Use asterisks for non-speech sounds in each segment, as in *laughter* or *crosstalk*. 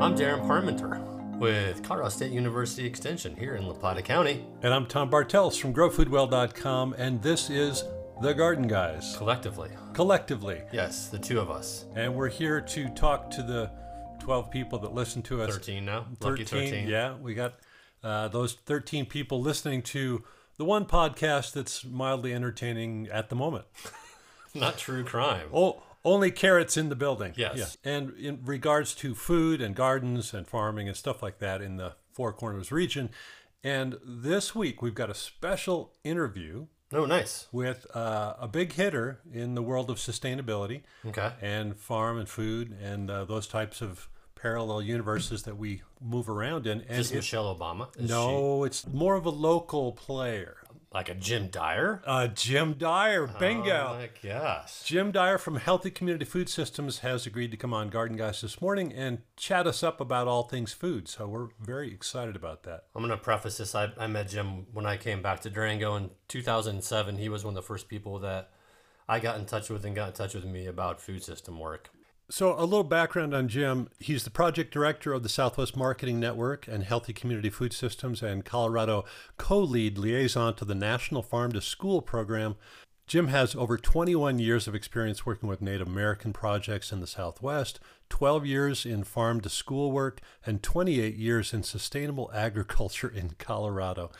I'm Darren Parmenter with Colorado State University Extension here in La Plata County. And I'm Tom Bartels from GrowFoodWell.com, and this is The Garden Guys. Collectively. Collectively. Yes, the two of us. And we're here to talk to the 12 people that listen to us. 13 now. 13, Lucky 13. Yeah, we got uh, those 13 people listening to the one podcast that's mildly entertaining at the moment. *laughs* Not true crime. Oh, only carrots in the building. Yes. Yeah. And in regards to food and gardens and farming and stuff like that in the Four Corners region. And this week we've got a special interview Oh, nice. with uh, a big hitter in the world of sustainability Okay. and farm and food and uh, those types of parallel universes that we move around in. And it- Michelle Obama. Is no, it's more of a local player. Like a Jim Dyer? Uh, Jim Dyer, bingo. Oh my gosh. Jim Dyer from Healthy Community Food Systems has agreed to come on Garden Guys this morning and chat us up about all things food. So we're very excited about that. I'm going to preface this. I, I met Jim when I came back to Durango in 2007. He was one of the first people that I got in touch with and got in touch with me about food system work. So, a little background on Jim. He's the project director of the Southwest Marketing Network and Healthy Community Food Systems and Colorado co lead liaison to the National Farm to School program. Jim has over 21 years of experience working with Native American projects in the Southwest, 12 years in farm to school work, and 28 years in sustainable agriculture in Colorado.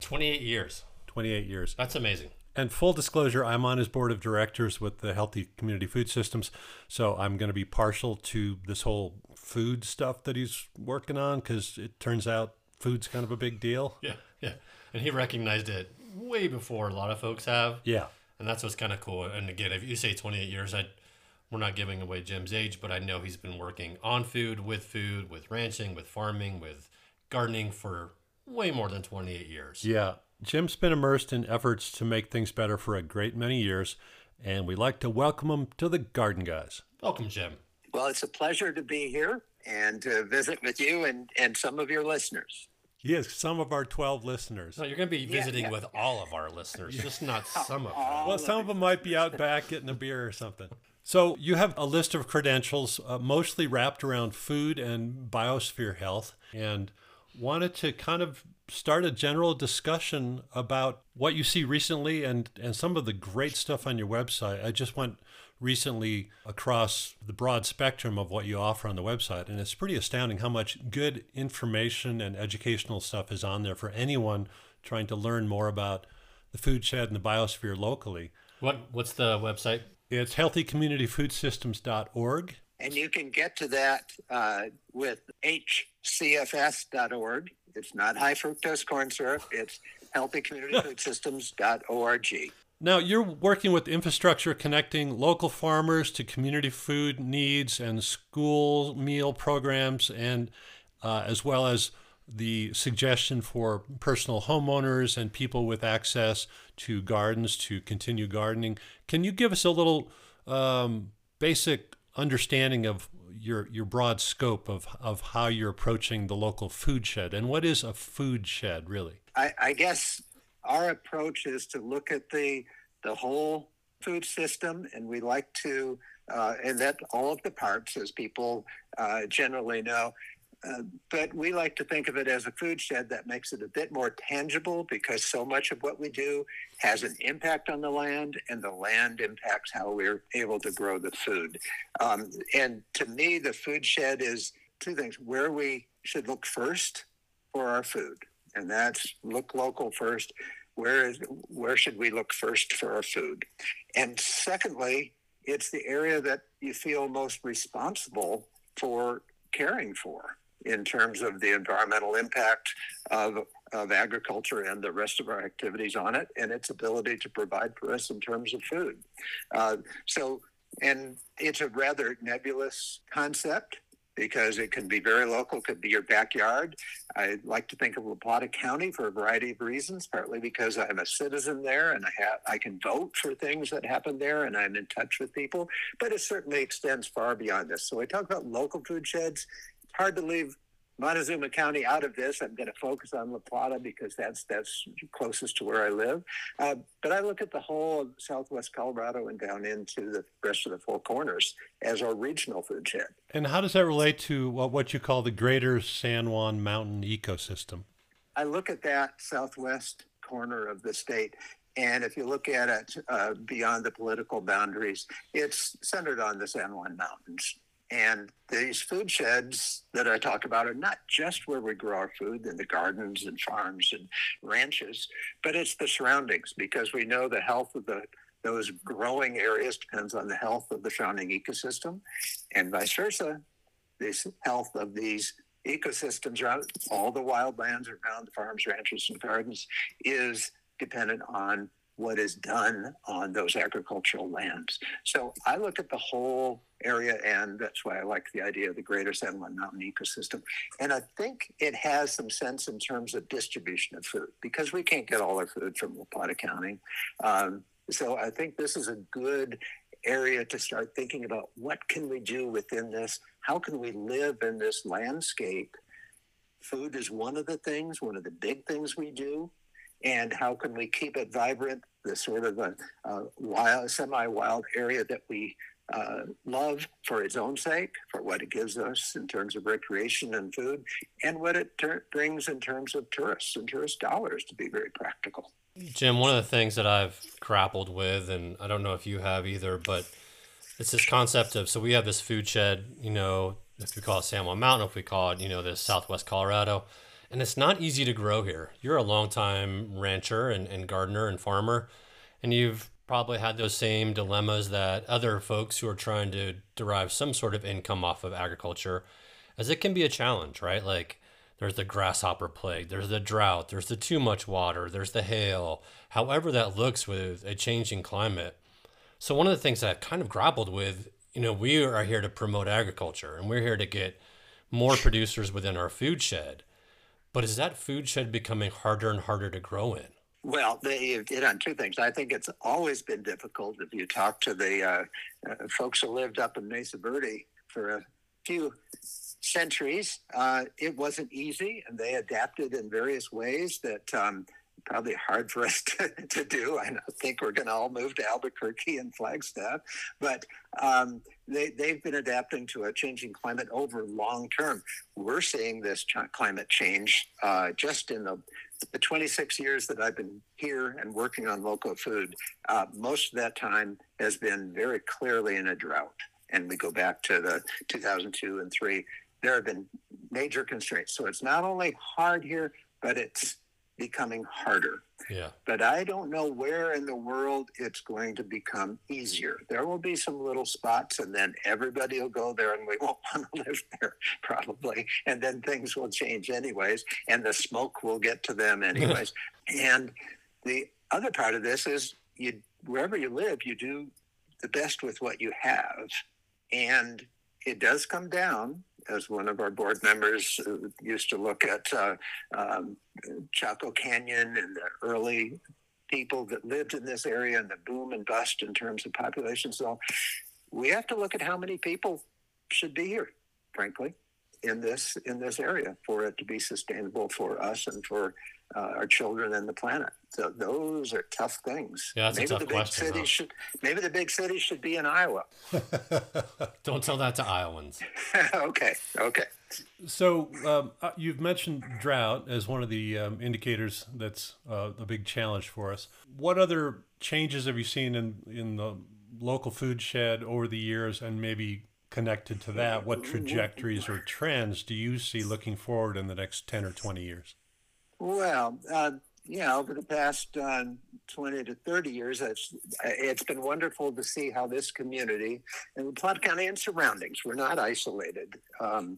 28 years. 28 years. That's amazing. And full disclosure, I'm on his board of directors with the Healthy Community Food Systems. So I'm going to be partial to this whole food stuff that he's working on because it turns out food's kind of a big deal. *laughs* Yeah, yeah. And he recognized it way before a lot of folks have. Yeah. And that's what's kind of cool. And again, if you say 28 years, I, we're not giving away Jim's age, but I know he's been working on food, with food, with ranching, with farming, with gardening for way more than 28 years. Yeah. Jim's been immersed in efforts to make things better for a great many years. And we'd like to welcome him to the Garden Guys. Welcome, Jim. Well, it's a pleasure to be here and to visit with you and, and some of your listeners. Yes, some of our 12 listeners. No, you're going to be Yeah, visiting yeah. with all of our listeners, just not some of them. Well, some of them might be out back getting a beer or something. So you have a list of credentials, uh, mostly wrapped around food and biosphere health, and wanted to kind of start a general discussion about what you see recently and and some of the great stuff on your website. I just went recently across the broad spectrum of what you offer on the website, and it's pretty astounding how much good information and educational stuff is on there for anyone trying to learn more about the food shed and the biosphere locally. What What's the website? It's healthycommunityfoodsystems.org. And you can get to that uh, with hcfs.org. It's not high fructose corn syrup, it's healthycommunityfoodsystems.org. Now, you're working with infrastructure connecting local farmers to community food needs and school meal programs, and uh, as well as the suggestion for personal homeowners and people with access to gardens to continue gardening. Can you give us a little um, basic understanding of your your broad scope of, of how you're approaching the local food shed and what is a food shed really? I, I guess our approach is to look at the the whole food system, and we like to, uh, and that all of the parts, as people uh, generally know. Uh, but we like to think of it as a food shed that makes it a bit more tangible because so much of what we do has an impact on the land, and the land impacts how we're able to grow the food. Um, and to me, the food shed is two things where we should look first for our food and that's look local first. Where is where should we look first for our food? And secondly, it's the area that you feel most responsible for caring for in terms of the environmental impact of, of agriculture and the rest of our activities on it and its ability to provide for us in terms of food. Uh, so, and it's a rather nebulous concept because it can be very local, could be your backyard. I like to think of La Plata County for a variety of reasons, partly because I'm a citizen there and I have I can vote for things that happen there and I'm in touch with people, but it certainly extends far beyond this. So we talk about local food sheds. Hard to leave Montezuma County out of this. I'm going to focus on La Plata because that's that's closest to where I live. Uh, but I look at the whole of Southwest Colorado and down into the rest of the Four Corners as our regional food shed. And how does that relate to what you call the Greater San Juan Mountain ecosystem? I look at that southwest corner of the state and if you look at it uh, beyond the political boundaries, it's centered on the San Juan Mountains. And these food sheds that I talk about are not just where we grow our food in the gardens and farms and ranches, but it's the surroundings because we know the health of the those growing areas depends on the health of the surrounding ecosystem and vice versa. The health of these ecosystems around all the wildlands around the farms, ranches, and gardens is dependent on what is done on those agricultural lands. So I look at the whole area, and that's why I like the idea of the greater San Juan Mountain ecosystem. And I think it has some sense in terms of distribution of food because we can't get all our food from La Plata County. Um, so I think this is a good area to start thinking about what can we do within this? How can we live in this landscape? Food is one of the things, one of the big things we do and how can we keep it vibrant, the sort of a, a wild, semi-wild area that we uh, love for its own sake, for what it gives us in terms of recreation and food, and what it ter- brings in terms of tourists and tourist dollars to be very practical. Jim, one of the things that I've grappled with, and I don't know if you have either, but it's this concept of so we have this food shed, you know, if we call it San Juan Mountain, if we call it, you know, this Southwest Colorado and it's not easy to grow here. You're a longtime rancher and, and gardener and farmer, and you've probably had those same dilemmas that other folks who are trying to derive some sort of income off of agriculture, as it can be a challenge, right? Like there's the grasshopper plague, there's the drought, there's the too much water, there's the hail, however that looks with a changing climate. So, one of the things that I've kind of grappled with, you know, we are here to promote agriculture and we're here to get more producers within our food shed. But is that food shed becoming harder and harder to grow in? Well, they hit on two things. I think it's always been difficult. If you talk to the uh, uh, folks who lived up in Mesa Verde for a few centuries, uh, it wasn't easy, and they adapted in various ways that um, probably hard for us *laughs* to, to do. I think we're going to all move to Albuquerque and Flagstaff, but um, they, they've been adapting to a changing climate over long term. We're seeing this ch- climate change uh, just in the, the 26 years that I've been here and working on local food. Uh, most of that time has been very clearly in a drought. And we go back to the 2002 and three. There have been major constraints. So it's not only hard here, but it's becoming harder. Yeah. But I don't know where in the world it's going to become easier. There will be some little spots, and then everybody will go there, and we *laughs* won't want to live there probably. And then things will change anyways, and the smoke will get to them *laughs* anyways. and the other part of this is you wherever you live, you do the best with what you have, and it does come down as one of our board members used to look at uh, um, Chaco Canyon and the early people that lived in this area and the boom and bust in terms of population. So we have to look at how many people should be here, frankly, in this in this area for it to be sustainable for us and for uh, our children and the planet. So those are tough things. Yeah, that's maybe a tough the big question. cities Huh? should maybe the big cities should be in Iowa. *laughs* Don't tell that to Iowans. *laughs* okay, okay. So um, uh, you've mentioned drought as one of the um, indicators that's uh, a big challenge for us. What other changes have you seen in in the local food shed over the years, and maybe connected to that, what trajectories or trends do you see looking forward in the next ten or twenty years? Well, uh, yeah, over the past uh, 20 to 30 years, it's, it's been wonderful to see how this community and Plata County and surroundings, we're not isolated, um,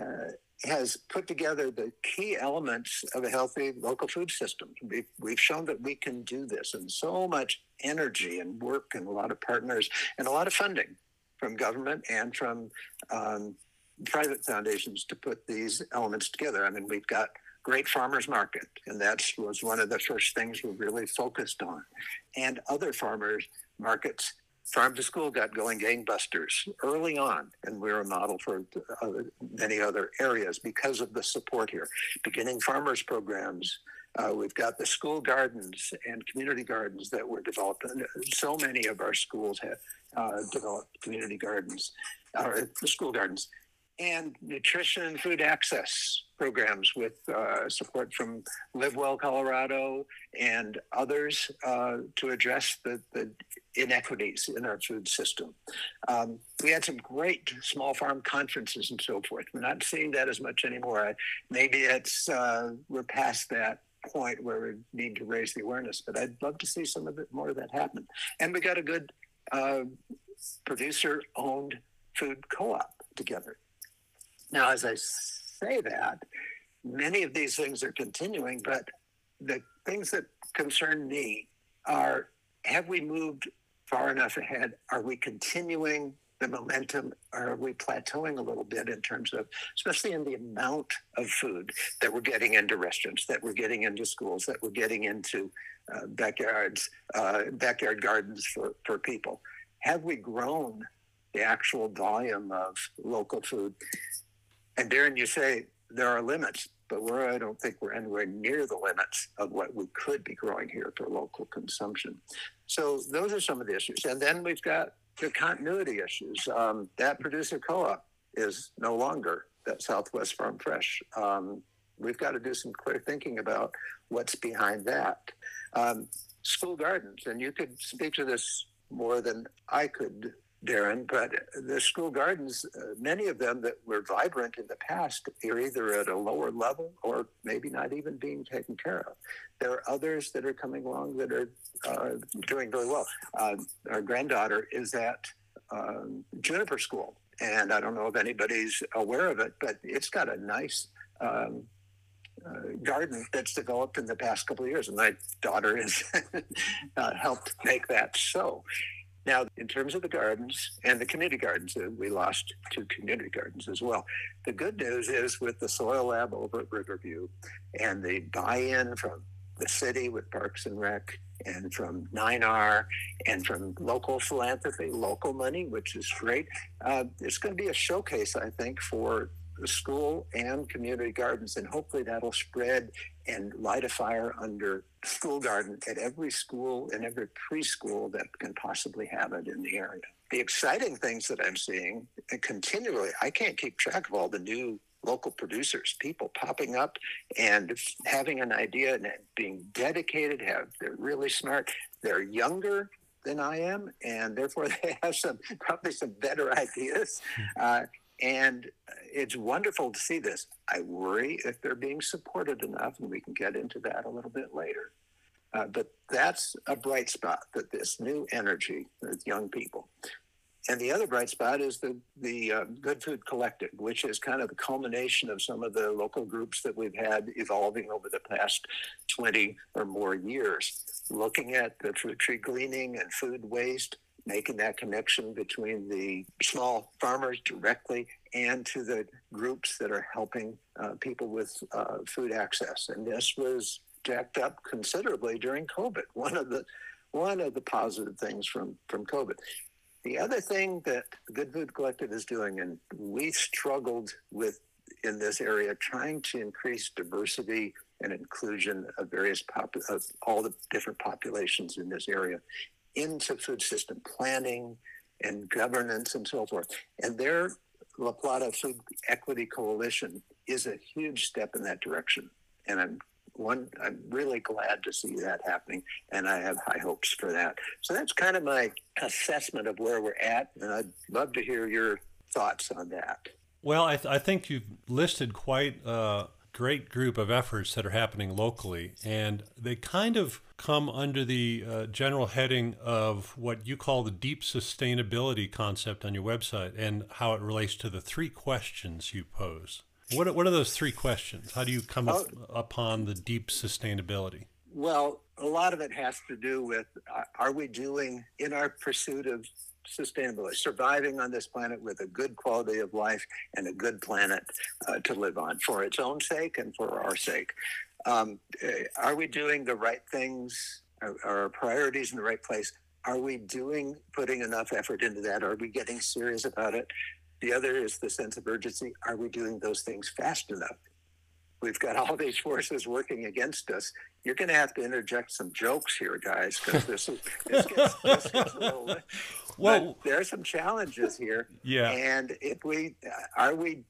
uh, has put together the key elements of a healthy local food system. We've, we've shown that we can do this, and so much energy and work, and a lot of partners, and a lot of funding from government and from um, private foundations to put these elements together. I mean, we've got great farmers market and that was one of the first things we really focused on and other farmers markets Farm to School got going gangbusters early on, and we're a model for many other areas because of the support here. Beginning farmers programs, uh, we've got the school gardens and community gardens that were developed. And so many of our schools have uh, developed community gardens, or uh, school gardens and nutrition and food access programs with uh, support from Live Well Colorado and others uh, to address the, the, inequities in our food system. Um, we had some great small farm conferences and so forth. We're not seeing that as much anymore. I, maybe it's uh, we're past that point where we need to raise the awareness, but I'd love to see some of it more of that happen. And we got a good uh, producer-owned food co-op together now, as I say that, many of these things are continuing, but the things that concern me are have we moved far enough ahead? Are we continuing the momentum? Or are we plateauing a little bit in terms of, especially in the amount of food that we're getting into restaurants, that we're getting into schools, that we're getting into uh, backyards, uh, backyard gardens for, for people? Have we grown the actual volume of local food? And Darren, you say there are limits, but we're, I don't think we're anywhere near the limits of what we could be growing here for local consumption. So those are some of the issues. And then we've got the continuity issues. Um, that producer co-op is no longer that Southwest Farm Fresh. Um, we've got to do some clear thinking about what's behind that. Um, school gardens, and you could speak to this more than I could Darren, but the school gardens, uh, many of them that were vibrant in the past, are either at a lower level or maybe not even being taken care of. There are others that are coming along that are uh, doing very well. Uh, our granddaughter is at um, Juniper School, and I don't know if anybody's aware of it, but it's got a nice um, uh, garden that's developed in the past couple of years, and my daughter has *laughs* uh, helped make that so. Now, in terms of the gardens and the community gardens, uh, we lost two community gardens as well. The good news is with the soil lab over at Riverview and the buy-in from the city with Parks and Rec and from 9R and from local philanthropy, local money, which is great. Uh, it's going to be a showcase, I think, for the school and community gardens, and hopefully that'll spread and light a fire under school garden at every school and every preschool that can possibly have it in the area. The exciting things that I'm seeing continually, I can't keep track of all the new local producers, people popping up and having an idea and being dedicated, have they're really smart, they're younger than I am, and therefore *laughs* they have some probably some better *laughs* ideas. Uh, and it's wonderful to see this. I worry if they're being supported enough, and we can get into that a little bit later. Uh, but that's a bright spot that this new energy with young people. And the other bright spot is the, the uh, Good Food Collective, which is kind of the culmination of some of the local groups that we've had evolving over the past 20 or more years, looking at the fruit tree gleaning and food waste, making that connection between the small farmers directly and to the groups that are helping uh, people with uh, food access. And this was jacked up considerably during COVID. One of the one of the positive things from from COVID. The other thing that Good Food Collective is doing, and we struggled with in this area, trying to increase diversity and inclusion of various pop- of all the different populations in this area, into food system planning and governance and so forth. And their La Plata Food Equity Coalition is a huge step in that direction. And I'm one I'm really glad to see that happening and I have high hopes for that. So that's kind of my assessment of where we're at and I'd love to hear your thoughts on that. Well, I, th- I think you've listed quite a great group of efforts that are happening locally, and they kind of come under the uh, general heading of what you call the deep sustainability concept on your website and how it relates to the three questions you pose. What are, what are those three questions? How do you come up, upon the deep sustainability? Well, a lot of it has to do with uh, are we doing in our pursuit of sustainability, surviving on this planet with a good quality of life and a good planet uh, to live on for its own sake and for our sake. Um, uh, are we doing the right things? Are, are our priorities in the right place? Are we doing, putting enough effort into that? Are we getting serious about it? The other is the sense of urgency. Are we doing those things fast enough? We've got all these forces working against us. You're going to have to interject some jokes here, guys, because this, is, this, gets, this gets a little. *laughs* Well, there are some challenges here. Yeah. And if we are we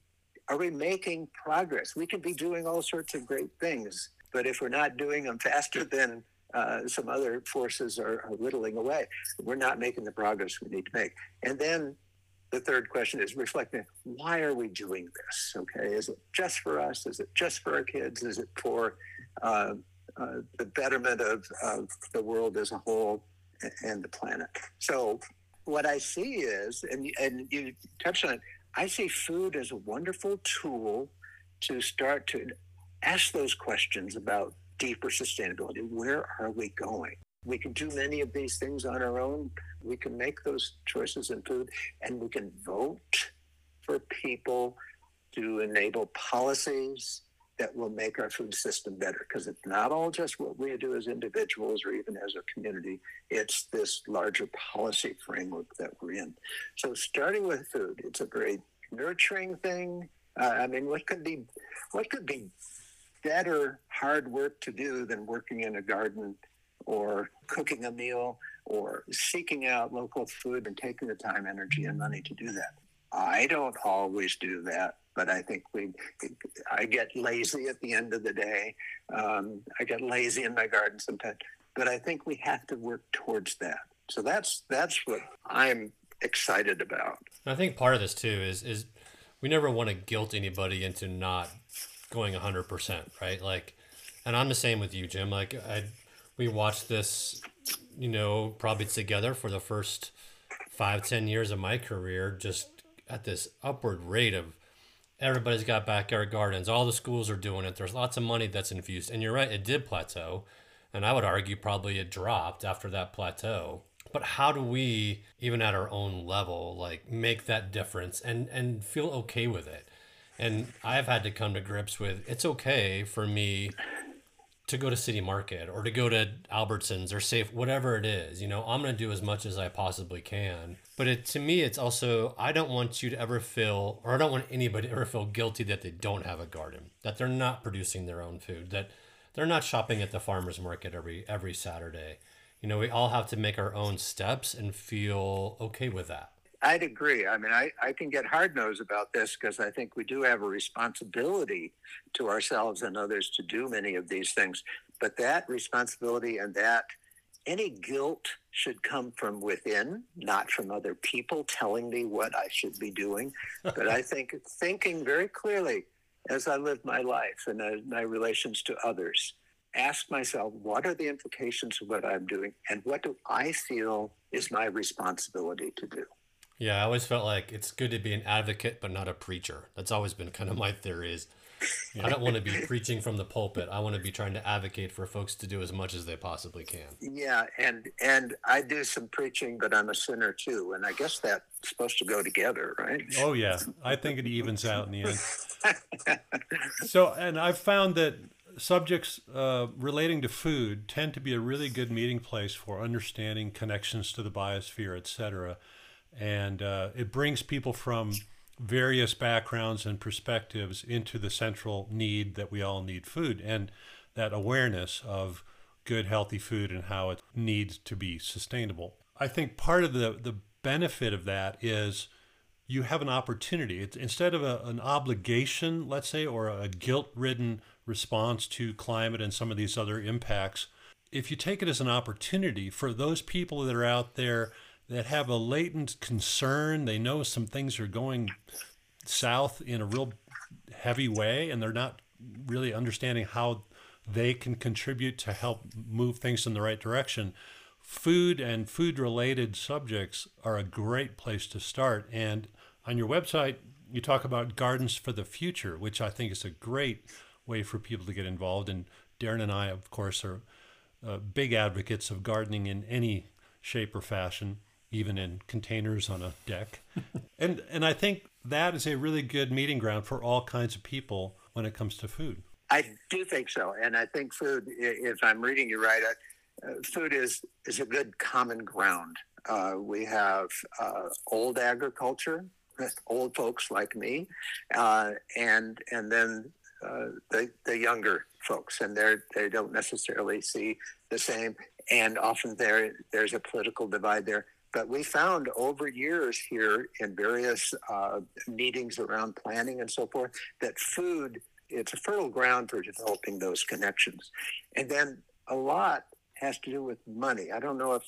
are we making progress? We can be doing all sorts of great things, but if we're not doing them faster than uh, some other forces are, are whittling away, we're not making the progress we need to make. And then the third question is reflecting why are we doing this? Okay is it just for us? Is it just for our kids? Is it for uh, uh, the betterment of, of the world as a whole and the planet? So what i see is and, and you touched on it i see food as a wonderful tool to start to ask those questions about deeper sustainability. Where are we going we can do many of these things on our own. We can make those choices in food and we can vote for people to enable policies that will make our food system better because it's not all just what we do as individuals or even as a community. It's this larger policy framework that we're in. So starting with food it's a very nurturing thing. Uh, i mean what could be what could be better hard work to do than working in a garden or cooking a meal or seeking out local food and taking the time, energy, and money to do that. I don't always do that, but I think we, I get lazy at the end of the day. Um, I get lazy in my garden sometimes, but I think we have to work towards that. So that's that's what I'm excited about. I think part of this too is is we never want to guilt anybody into not going 100%, right? Like and I'm the same with you, Jim. Like I we watched this, you know, probably together for the first five, ten years of my career, just at this upward rate of everybody's got backyard gardens. All the schools are doing it. There's lots of money that's infused. And you're right, it did plateau. And I would argue probably it dropped after that plateau. But how do we, even at our own level, like make that difference and, and feel okay with it? And I've had to come to grips with it's okay for me to go to City Market or to go to Albertsons or Safe, whatever it is. You know, I'm going to do as much as I possibly can. But it, to me, it's also, I don't want you to ever feel, or I don't want anybody to ever feel guilty that they don't have a garden, that they're not producing their own food, that they're not shopping at the farmer's market every, every Saturday. You know, we all have to make our own steps and feel okay with that. I'd agree. I mean, I, I can get hard nosed about this because I think we do have a responsibility to ourselves and others to do many of these things. But that responsibility and that any guilt should come from within, not from other people telling me what I should be doing. but I *laughs* think thinking very clearly as I live my life and uh, my relations to others, ask myself, what are the implications of what I'm doing? And what do I feel is my responsibility to do? Yeah, I always felt like it's good to be an advocate, but not a preacher. That's always been kind of my theory. Is. I don't want to be preaching from the pulpit. I want to be trying to advocate for folks to do as much as they possibly can. Yeah, and and I do some preaching, but I'm a sinner too, and I guess that's supposed to go together, right? Oh yeah, I think it evens out in the end. so, and I've found that subjects uh, relating to food tend to be a really good meeting place for understanding connections to the biosphere, et cetera and uh, it brings people from various backgrounds and perspectives into the central need that we all need food and that awareness of good healthy food and how it needs to be sustainable. I think part of the, the benefit of that is you have an opportunity. It's, instead of a, an obligation let's say or a guilt-ridden response to climate and some of these other impacts if you take it as an opportunity for those people that are out there that have a latent concern. They know some things are going south in a real heavy way, and they're not really understanding how they can contribute to help move things in the right direction. Food and food related subjects are a great place to start. And on your website, you talk about gardens for the future, which I think is a great way for people to get involved. And Darren and I, of course, are uh, big advocates of gardening in any shape or fashion even in containers on a deck. *laughs* and and I think that is a really good meeting ground for all kinds of people when it comes to food. I do think so, and I think food. If I'm reading you right, uh, food is is a good common ground. Uh, we have uh, old agriculture, old folks like me, uh, and and then uh, the the younger folks, and they they don't necessarily see the same, and often there there's a political divide there. But we found over years here in various uh, meetings around planning and so forth that food it's a fertile ground for developing those connections, and then a lot has to do with money. I don't know if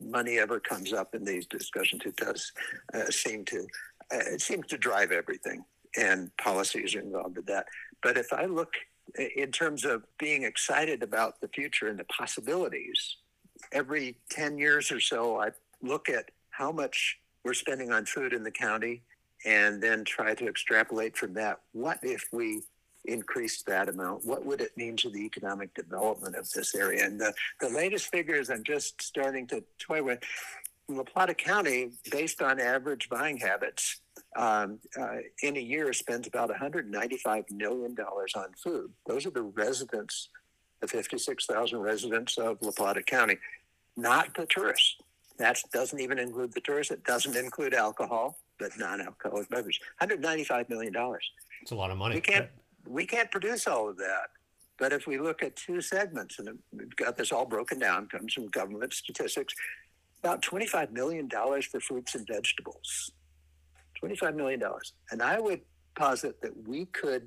money ever comes up in these discussions. It does uh, seem to. Uh, it seems to drive everything, and policies are involved with that. But if I look in terms of being excited about the future and the possibilities, every 10 years or so, I look at how much we're spending on food in the county and then try to extrapolate from that. What if we increased that amount? What would it mean to the economic development of this area? And the, the latest figures I'm just starting to toy with La Plata County, based on average buying habits, um, uh, in a year spends about $195 million on food. Those are the residents, the 56,000 residents of La Plata County, not the tourists. That doesn't even include the tourists. It doesn't include alcohol, but non-alcoholic beverages. $195 million. It's a lot of money. We can't we can't produce all of that. But if we look at two segments, and we've got this all broken down, comes from government statistics, about $25 million for fruits and vegetables. $25 million. And I would posit that we could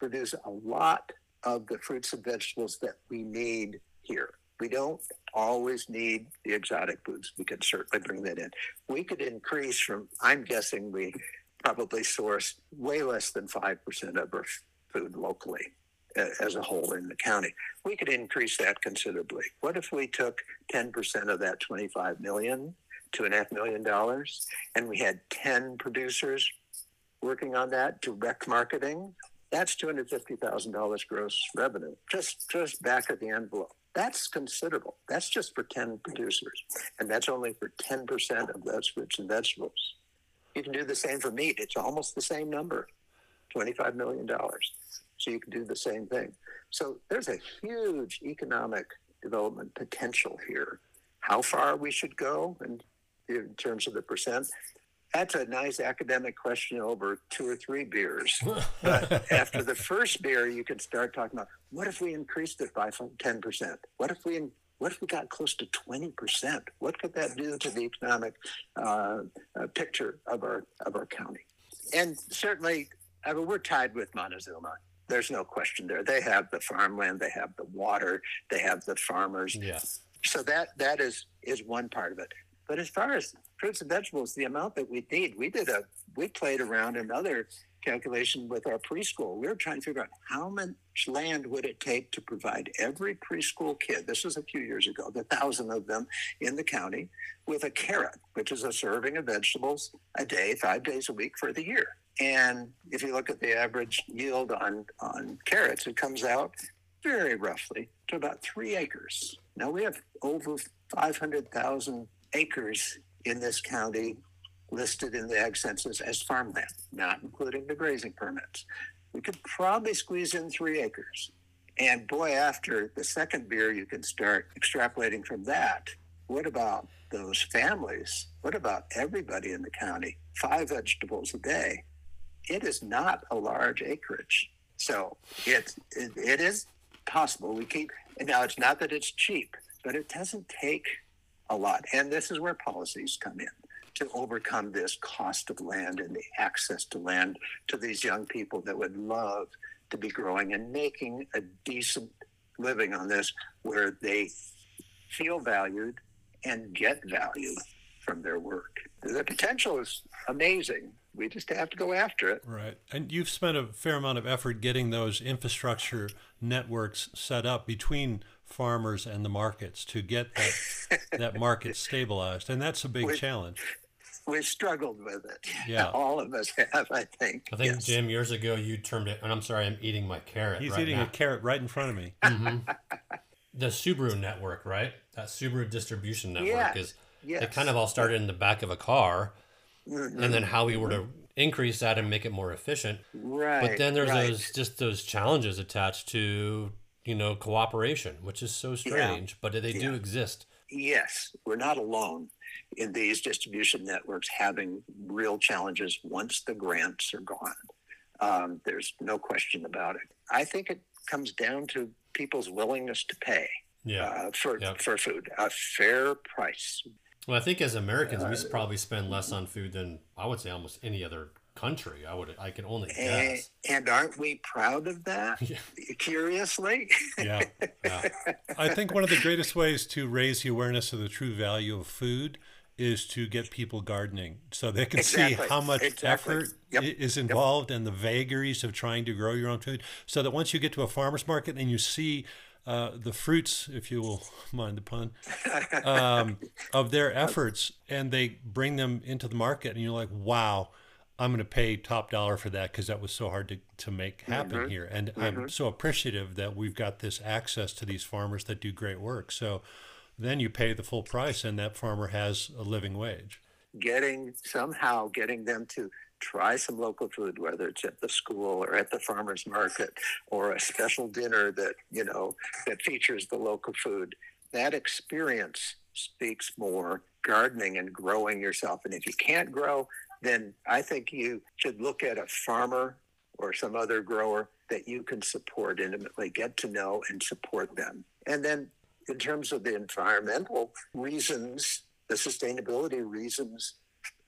produce a lot of the fruits and vegetables that we need here. We don't always need the exotic foods. We could certainly bring that in. We could increase from, I'm guessing we probably source way less than 5% of our food locally as a whole in the county. We could increase that considerably. What if we took 10% of that 25 million, two and a half million dollars, and we had 10 producers working on that, direct marketing? That's $250,000 gross revenue, just, just back of the envelope. That's considerable. That's just for 10 producers. And that's only for 10% of those fruits and vegetables. You can do the same for meat. It's almost the same number $25 million. So you can do the same thing. So there's a huge economic development potential here. How far we should go in, in terms of the percent, that's a nice academic question over two or three beers. *laughs* but after the first beer, you can start talking about what if we increased it by 10%? What if we what if we got close to 20%? What could that do to the economic uh, uh, picture of our of our county? And certainly, I mean, we're tied with Montezuma. There's no question there. They have the farmland, they have the water, they have the farmers. Yes. So that that is is one part of it. But as far as fruits and vegetables, the amount that we need, we did a we played around another calculation with our preschool. We were trying to figure out how much land would it take to provide every preschool kid, this was a few years ago, the thousand of them in the county, with a carrot, which is a serving of vegetables a day, five days a week for the year. And if you look at the average yield on, on carrots, it comes out very roughly to about three acres. Now we have over 500,000 acres in this county listed in the ag census as farmland, not including the grazing permits. We could probably squeeze in three acres. And boy, after the second beer, you can start extrapolating from that. What about those families? What about everybody in the county? Five vegetables a day it is not a large acreage. So it, it, it is possible. We keep, now it's not that it's cheap, but it doesn't take a lot. And this is where policies come in to overcome this cost of land and the access to land to these young people that would love to be growing and making a decent living on this where they feel valued and get value from their work. The potential is amazing we just have to go after it. Right. And you've spent a fair amount of effort getting those infrastructure networks set up between farmers and the markets to get that *laughs* that market stabilized. And that's a big we, challenge. We've struggled with it. Yeah. *laughs* All of us have, I think. I think, yes. Jim, years ago you termed it, and I'm sorry, I'm eating my carrot. He's right eating now. a carrot right in front of me. Mm-hmm. *laughs* the Subaru network, right? That Subaru distribution network yes. is yes. it kind of all started in the back of a car mm-hmm. and then how we were to increase that and make it more efficient. Right. But then there's right. those just those challenges attached to you know, cooperation, which is so strange, but they do Yeah. exist. yes, we're not alone in these distribution networks having real challenges once the grants are gone. Um, there's no question about it. I think it comes down to people's willingness to pay Yeah. uh, for Yep. for food, a fair price. Well, I think as Americans, we probably spend less on food than I would say almost any other country. I would, I can only And, guess. and aren't we proud of that? *laughs* Yeah. Curiously, Yeah. Yeah. I think one of the greatest ways to raise the awareness of the true value of food is to get people gardening so they can Exactly. see how much Exactly. effort Yep. is involved and the vagaries of trying to grow your own food. So that once you get to a farmer's market and you see uh, the fruits, if you will *laughs* mind the pun, um, of their *laughs* efforts and they bring them into the market and you're like, wow, I'm going to pay top dollar for that because that was so hard to, to make happen mm-hmm. here. And I'm mm-hmm. so appreciative that we've got this access to these farmers that do great work. So then you pay the full price and that farmer has a living wage. getting somehow getting them to try some local food, whether it's at the school or at the farmers market or a special dinner that you know that features the local food. That experience speaks more gardening and growing yourself. And if you can't grow, then I think you should look at a farmer or some other grower that you can support intimately, get to know and support them. And then in terms of the environmental reasons, the sustainability reasons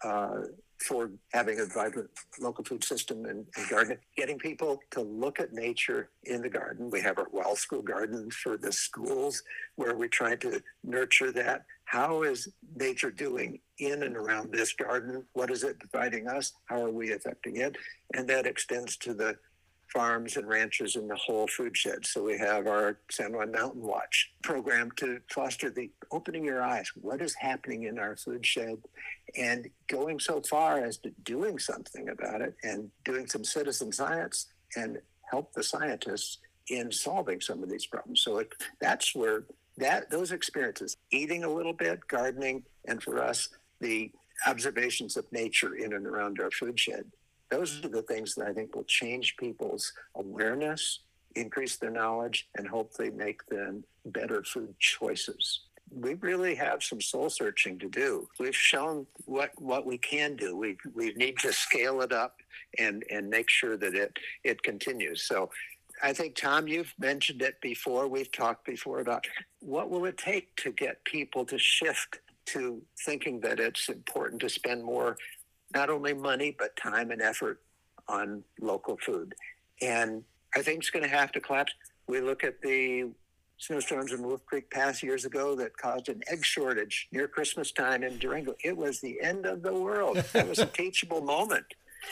uh, for having a vibrant local food system and, and gardening, getting people to look at nature in the garden. We have our well school garden for the schools where we're trying to nurture that. How is nature doing in and around this garden? What is it providing us? How are we affecting it? And that extends to the farms and ranches in the whole food shed. So we have our San Juan Mountain Watch program to foster the opening your eyes. What is happening in our food shed? And going so far as to doing something about it and doing some citizen science and help the scientists in solving some of these problems. So it, that's where that those experiences, eating a little bit, gardening, and for us, the observations of nature in and around our food shed those are the things that I think will change people's awareness, increase their knowledge, and hopefully make them better food choices. We really have some soul searching to do. We've shown what, what we can do. We, we need to scale it up and, and make sure that it, it continues. So I think, Tom, you've mentioned it before. We've talked before about what will it take to get people to shift to thinking that it's important to spend more not only money but time and effort on local food. And I think it's going to have to collapse. We look at the snowstorms in Wolf Creek Pass years ago that caused an egg shortage near Christmas time in Durango. It was the end of the world. It was a *laughs* teachable moment.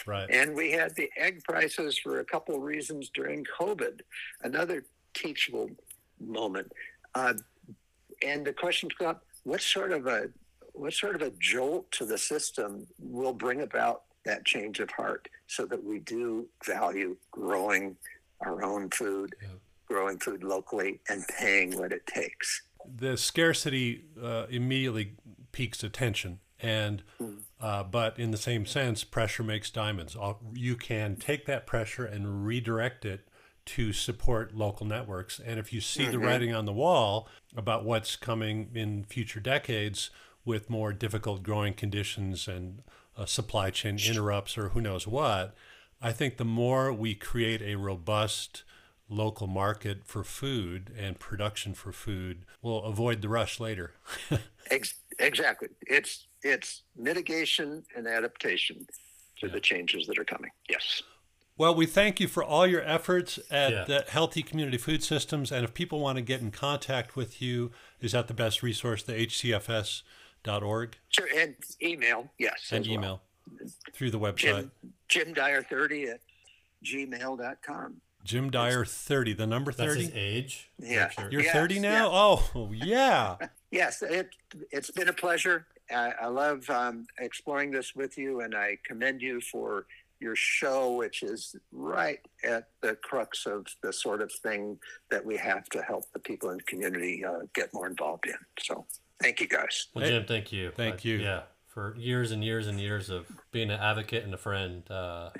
Right. And we had the egg prices for a couple of reasons during COVID, another teachable moment. Uh, and the question comes up: What sort of a what sort of a jolt to the system will bring about that change of heart, so that we do value growing our own food, Yeah. growing food locally, and paying what it takes. the scarcity uh, immediately piques attention and uh, but in the same sense pressure makes diamonds you can take that pressure and redirect it to support local networks and if you see the writing on the wall about what's coming in future decades with more difficult growing conditions and uh, supply chain interrupts or who knows what i think the more we create a robust local market for food and production for food we'll avoid the rush later. *laughs* Exactly. It's it's mitigation and adaptation to the changes that are coming. Yes. well, we thank you for all your efforts at Yeah. the Healthy Community Food Systems. And if people want to get in contact with you, is that the best resource, the hcfs.org Sure. And email. Yes. and as well. email through the website? Jim, Jim Dyer 30 at gmail.com. Jim Dyer 30, the number 30? That's 30? his age. Yeah. Sure. You're Yes, 30 now? Oh, *laughs* yeah. *laughs* Yes, it, it's been a pleasure. I, I love um, exploring this with you, and I commend you for your show, which is right at the crux of the sort of thing that we have to help the people in the community uh, get more involved in. So, thank you guys. Well, Jim, thank you. thank Uh, you. Yeah, for years and years and years of being an advocate and a friend. Uh,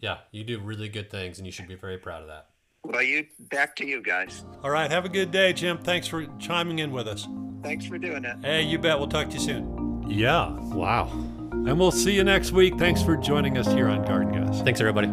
yeah, you do really good things, and you should be very proud of that. Well, you back to you guys. All right. Have a good day, Jim. Thanks for chiming in with us. Thanks for doing it. Hey, you bet. We'll talk to you soon. Yeah. Wow. And we'll see you next week. Thanks for joining us here on Garden Guys. Thanks, everybody.